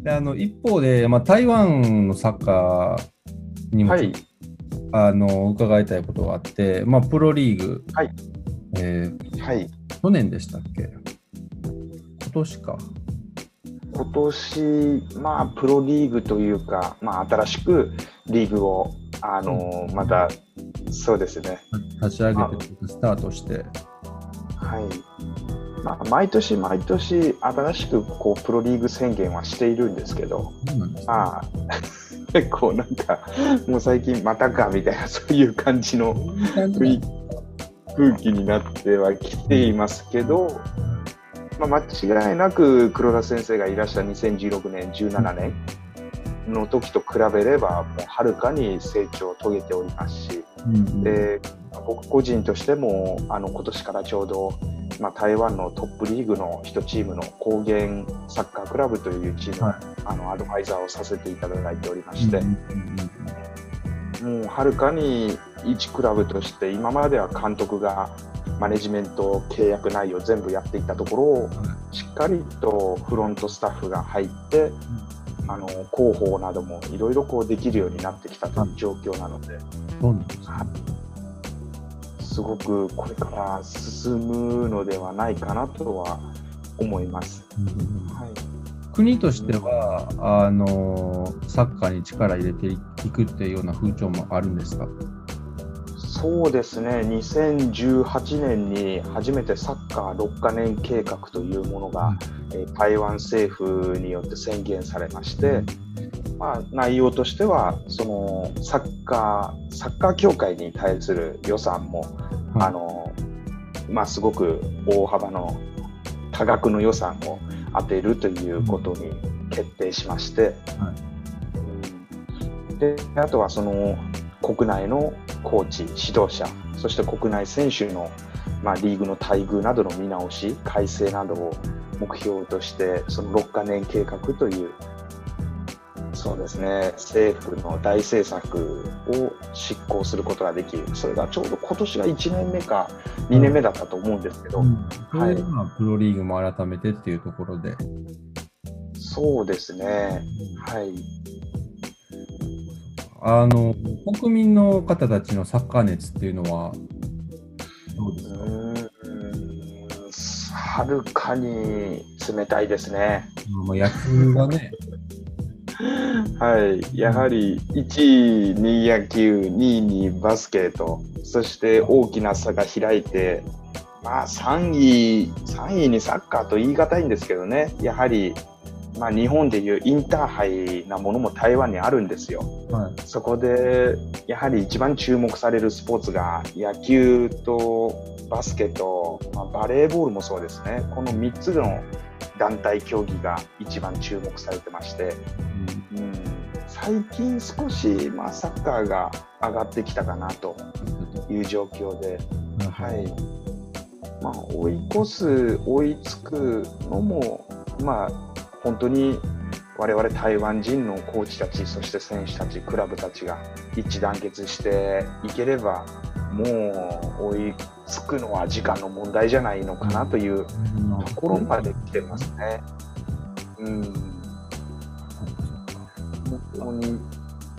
であの一方で、まあ、台湾のサッカーにも、はい。あの伺いたいことがあって、まあ、プロリーグ、はいえーはい。去年でしたっけ？今年か。今年、まあ、プロリーグというか、まあ、新しくリーグを、あのまた、そうですね。立ち上げてスタートして。はい。まあ、毎年毎年、新しくこうプロリーグ宣言はしているんですけど、ね。まあ、結構なんか、もう最近またかみたいな、そういう感じの空気になってはきていますけど、まあ、間違いなく黒田先生がいらした2016年、17年の時と比べれば、もうはるかに成長を遂げておりますし、うんうん。で僕個人としてもあの今年からちょうど、まあ、台湾のトップリーグの1チームの高原サッカークラブというチームの,、はい。あのアドバイザーをさせていただいておりまして、もうはるかに一クラブとして今までは監督がマネジメント契約内容全部やっていたところをしっかりとフロントスタッフが入って、あの広報などもいろいろこうできるようになってきたという状況なのですごくこれから進むのではないかなとは思います。はい。国としてはあのサッカーに力入れていくっていうような風潮もあるんですか？そうですね、2018年に初めてサッカー6カ年計画というものが、えー台湾政府によって宣言されまして、まあ、内容としてはそのサッカーサッカー協会に対する予算も、はい。あのまあ、すごく大幅の多額の予算を当てるということに決定しまして、はうんであとはその国内のコーチ指導者そして国内選手の、まあ、リーグの待遇などの見直し改正などを目標としてその6カ年計画というそうですね。政府の大政策を執行することができる。それがちょうど今年が1年目か2年目だったと思うんですけど、それでまあプロリーグも改めてっていうところで。そうですね。はい。あの国民の方たちのサッカー熱っていうのはどうですか、はるかに冷たいですね。まあ、野球がね、はい、やはり1位に野球、2位にバスケと、そして大きな差が開いて、まあ、3位、3位にサッカーと言い難いんですけどね、やはり、まあ、日本でいうインターハイなものも台湾にあるんですよ。はい。そこでやはり一番注目されるスポーツが野球とバスケと、まあ、バレーボールもそうですね。この3つの団体競技が一番注目されてまして、うん、最近少し、まあ、サッカーが上がってきたかなという状況で、はい。まあ、追い越す追いつくのも、まあ、本当に我々台湾人のコーチたちそして選手たちクラブたちが一致団結していければもう追いつくのは時間の問題じゃないのかなというところまで来てますね。うん。本当に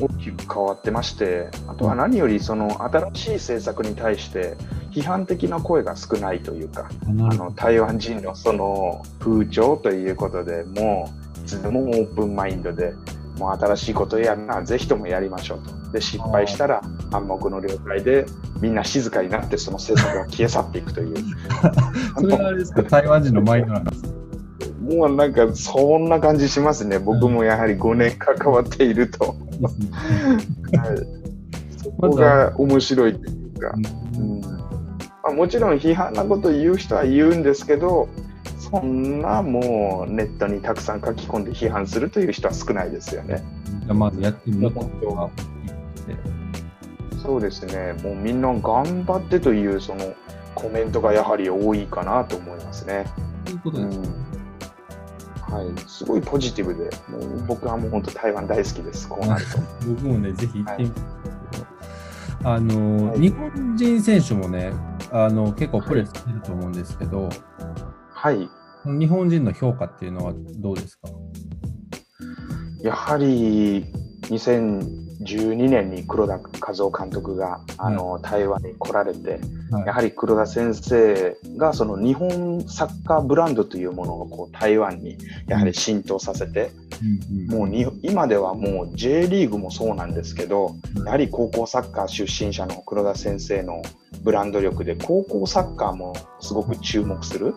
大きく変わってましてあとは何よりその新しい政策に対して批判的な声が少ないというかあの台湾人のその風潮ということでもういつでもオープンマインドでもう新しいことをやるならぜひともやりましょうとで失敗したら暗黙の了解でみんな静かになってその政策が消え去っていくという。それはあれですか、台湾人のマインドなんですか？もうなんかそんな感じしますね。僕もやはり5年関わっていると、そこが面白いというか。うん。まあ、もちろん批判なこと言う人は言うんですけどそんなもうネットにたくさん書き込んで批判するという人は少ないですよね。じゃあまずやってみようそうですね。もうみんな頑張ってというそのコメントがやはり多いかなと思いますね。ということです。うん。はい、すごいポジティブで。もう僕はもう本当台湾大好きです。こうなると。僕もね、ぜひ行ってみたいんですけど、あの、はい。日本人選手もね、あの結構プレーしてると思うんですけど、はい。日本人の評価っていうのはどうですか？やはり2012年に黒田和夫監督があの、台湾に来られて、はい。やはり黒田先生がその日本サッカーブランドというものをこう台湾にやはり浸透させて、うんうん。もうに今ではもう J リーグもそうなんですけど、やはり高校サッカー出身者の黒田先生のブランド力で高校サッカーもすごく注目する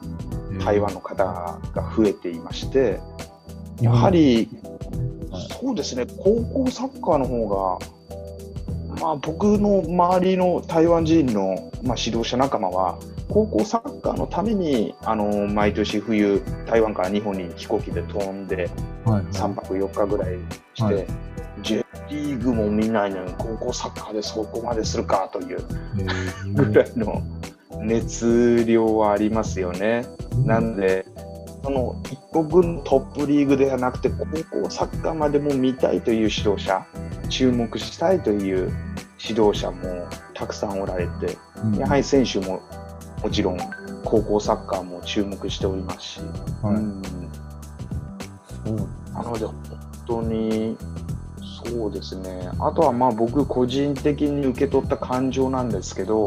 台湾の方が増えていまして、やはりはいそうですね、高校サッカーの方が、まあ、僕の周りの台湾人の、まあ、指導者仲間は、高校サッカーのためにあの毎年冬、台湾から日本に飛行機で飛んで、はい3泊4日ぐらいして、はい。J リーグも見ないのに、高校サッカーでそこまでするかというへ ぐらいの熱量はありますよね。ーなんで、その一国のトップリーグではなくて、高校サッカーまでも見たいという指導者、注目したいという指導者もたくさんおられて、うん。やはり選手ももちろん高校サッカーも注目しておりますし、はい。うん。そう。なので本当にそうですね、あとはまあ僕個人的に受け取った感情なんですけど、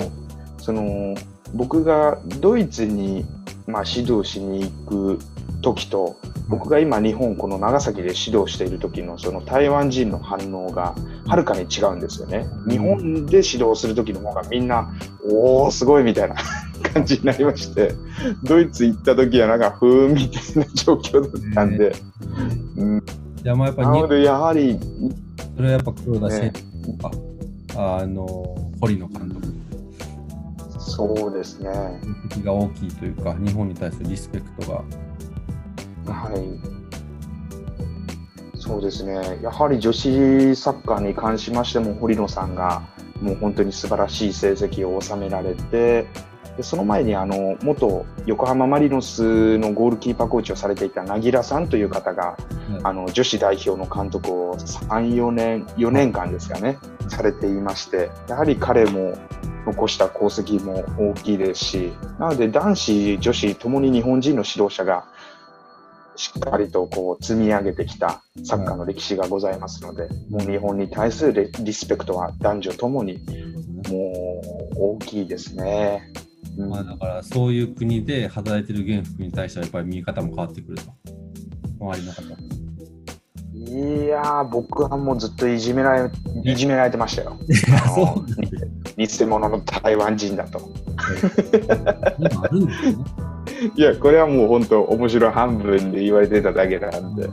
その僕がドイツにまあ指導しに行く時と、僕が今日本この長崎で指導している時のその台湾人の反応がはるかに違うんですよね。日本で指導する時の方がみんな、おーすごいみたいな 感じになりまして、ドイツ行った時はなんかふーんみたいな状況だったんで、うん、いやまあやっぱりなのでやはりそれはやっぱ黒田選手とか、あの堀野監督そうですね。の敵が大きいというか、日本に対するリスペクトが。はい。そうですね。やはり女子サッカーに関しましても、堀野さんがもう本当に素晴らしい成績を収められて、でその前にあの元横浜マリノスのゴールキーパーコーチをされていたなぎらさんという方が、あの女子代表の監督を3、4年、4年間ですかね、されていまして、やはり彼も残した功績も大きいですし、なので男子、女子ともに日本人の指導者がしっかりとこう積み上げてきたサッカーの歴史がございますので、もう日本に対するレリスペクトは男女ともにもう大きいですね。うんまあ、だからそういう国で働いてる原服に対してはやっぱり見え方も変わってくると。周りの方。いやー、僕はもうずっといじめられ、いじめられてましたよ。偽物の台湾人だと。いや、これはもう本当、面白い半分で言われてただけなんで、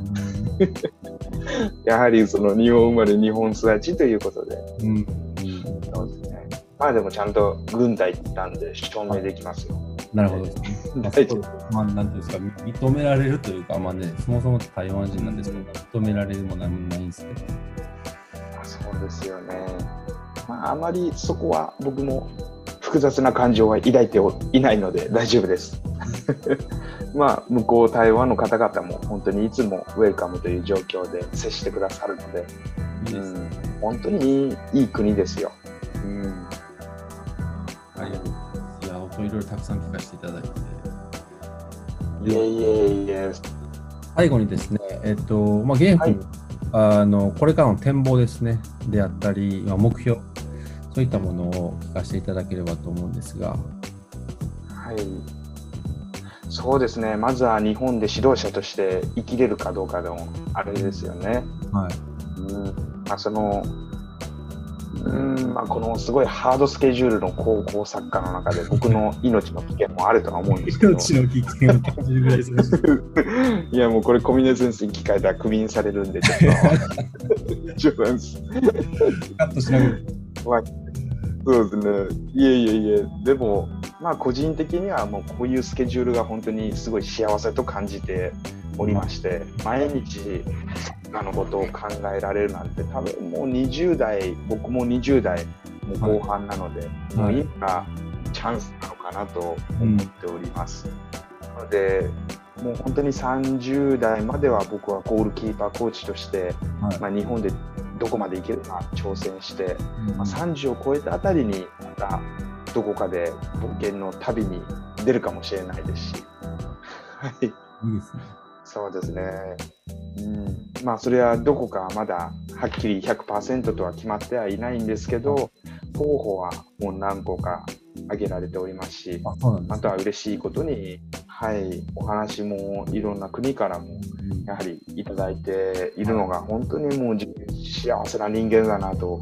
やはりその日本生まれ、日本育ちということで、うん。うんそうですね。まあでもちゃんと軍隊行ったんで、証明できますよ。なるほどですね。まあなんていうんですか、認められるというか、まあね、そもそも台湾人なんですけど、認められるも何もないんですけど。あそうですよね。まあ、あまりそこは僕も複雑な感情は抱いていないので大丈夫です。まあ、向こう台湾の方々も本当にいつもウェルカムという状況で接してくださるので、いいですね。うん、本当にいい国ですよ。うん。いや、本当いろいろたくさん聞かせていただいて。いえいえいえ、最後にですね、えっと、まあ、ゲーム、はいあの、これからの展望ですね、であったり、まあ、目標、そういったものを聞かせていただければと思うんですが、はい。そうですね、まずは日本で指導者として生きれるかどうかのあれですよね。はい。うんまあ、そのうんまあ、このすごいハードスケジュールの高校サッカーの中で 僕の命の危険もあるとは思うんですけどの危険を感じるぐらい やもうこれコミュニティセンスに聞かれたらクビにされるんでちょっと カットしながら。そうですね。いえいえいえ。でもまあ個人的にはもうこういうスケジュールが本当にすごい幸せと感じておりまして毎日あのことを考えられるなんて多分もう20代僕も20代もう後半なので、もう今がチャンスなのかなと思っております、なのでもう本当に30代までは僕はゴールキーパーコーチとして、はい。まあ、日本でどこまでいけるか挑戦して、うん。まあ、30を超えたあたりにまたどこかで冒険の旅に出るかもしれないですし、はい、いいですね。そうですね。うん、まあ、それはどこかまだはっきり100%とは決まってはいないんですけど、候補はもう何個か挙げられておりますし、あとは嬉しいことに、はい、お話もいろんな国からもうんやはりいただいているのが本当にもう幸せな人間だなと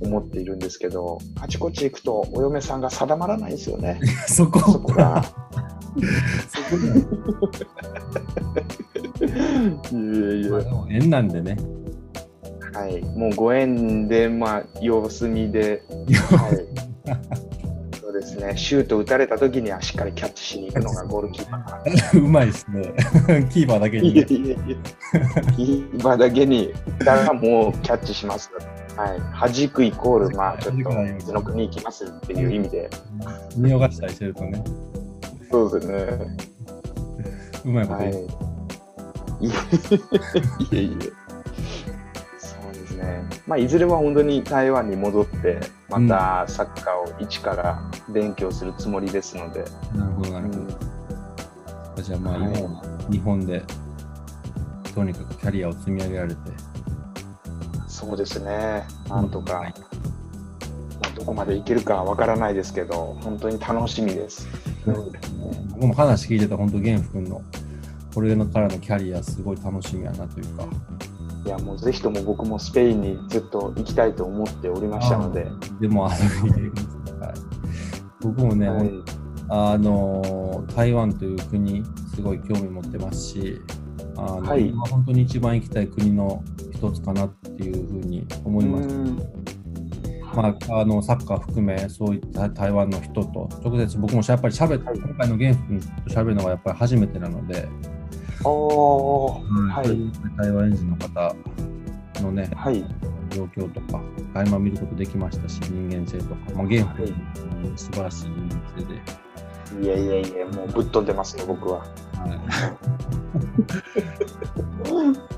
思っているんですけど、あちこち行くとお嫁さんが定まらないんですよね。そこ。そこが。縁なんでね。はい、もうご縁で、まあ、様子見で、はい、ですね、シュート打たれた時にはしっかりキャッチしに行くのがゴールキーパーかな。うまいですね。キーパーだけにいや。いやいや、キーパーだけに、だからもうキャッチします。はい、弾くイコール、まあ、ちょっと別の国行きますっていう意味で、見逃したりしてるとね、そうですね。うまいことはい。いやいやいや。そうですね。まあ、いずれは本当に台湾に戻って、またサッカーを一から勉強するつもりですので、なるほど、なるほうん。ど。じゃあまあ今は日本でとにかくキャリアを積み上げられて、そうですね。なんとか、はい。まあ、どこまでいけるかわからないですけど、本当に楽しみです。僕も話聞いてた本当、玄君のこれからのキャリアすごい楽しみやなというか、いや、もうぜひとも僕もスペインにずっと行きたいと思っておりましたので、でも遊びに行きますね。はい。僕もね、はい。あの台湾という国、すごい興味持ってますし、あのはい。今本当に一番行きたい国の一つかなっていうふうに思います。うん。まあ、あのサッカー含め、そういった台湾の人と直接僕もやっぱり喋って、はい。今回のゲン君と喋るのがやっぱり初めてなので、おー、はい、台湾人の方のね、はい、状況とか、垣間見ることできましたし、人間性とか、まあ、ゲン君、素晴らしい人間性で、いやいやいや、もうぶっ飛んでますね、僕は。は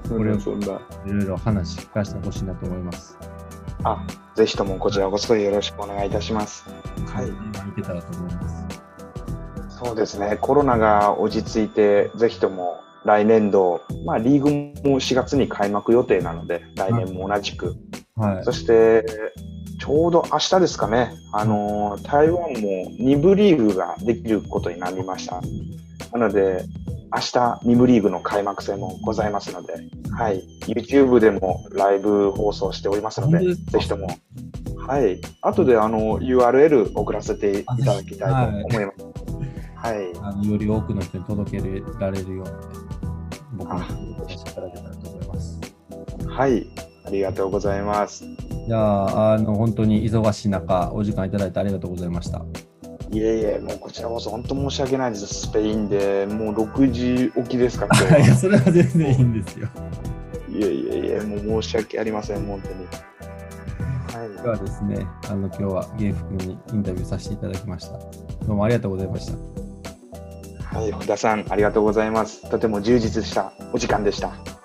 い、これをそんな。いろいろ話聞かせてほしいなと思います。あ、ぜひともこちらこそよろしくお願いいたします。はい。いけたらと思います。そうですね、コロナが落ち着いて、ぜひとも来年度、まあ、リーグも4月に開幕予定なので、来年も同じく。はい。そ。して、ちょうど明日ですかね、あのー台湾も2部リーグができることになりました。なので、明日2部リーグの開幕戦もございますので、はい、YouTube でもライブ放送しておりますので、ぜひとも、はい、後であの URL 送らせていただきたいと思います。はい、あのより多くの人に届けられるように、僕もあさせていただけたらと思います。はい、ありがとうございます。じゃあ、あの本当に忙しい中、お時間いただいてありがとうございました。いえいえ、もうこちらこそ本当申し訳ないです。スペインでもう6時起きですから、今 いや。それは全然いいんですよ。いえいえいえ、もう申し訳ありません、本当に。今日はですね、あの今日はゲイフ君にインタビューさせていただきました。どうもありがとうございました。はい、本、田さん、ありがとうございます。とても充実したお時間でした。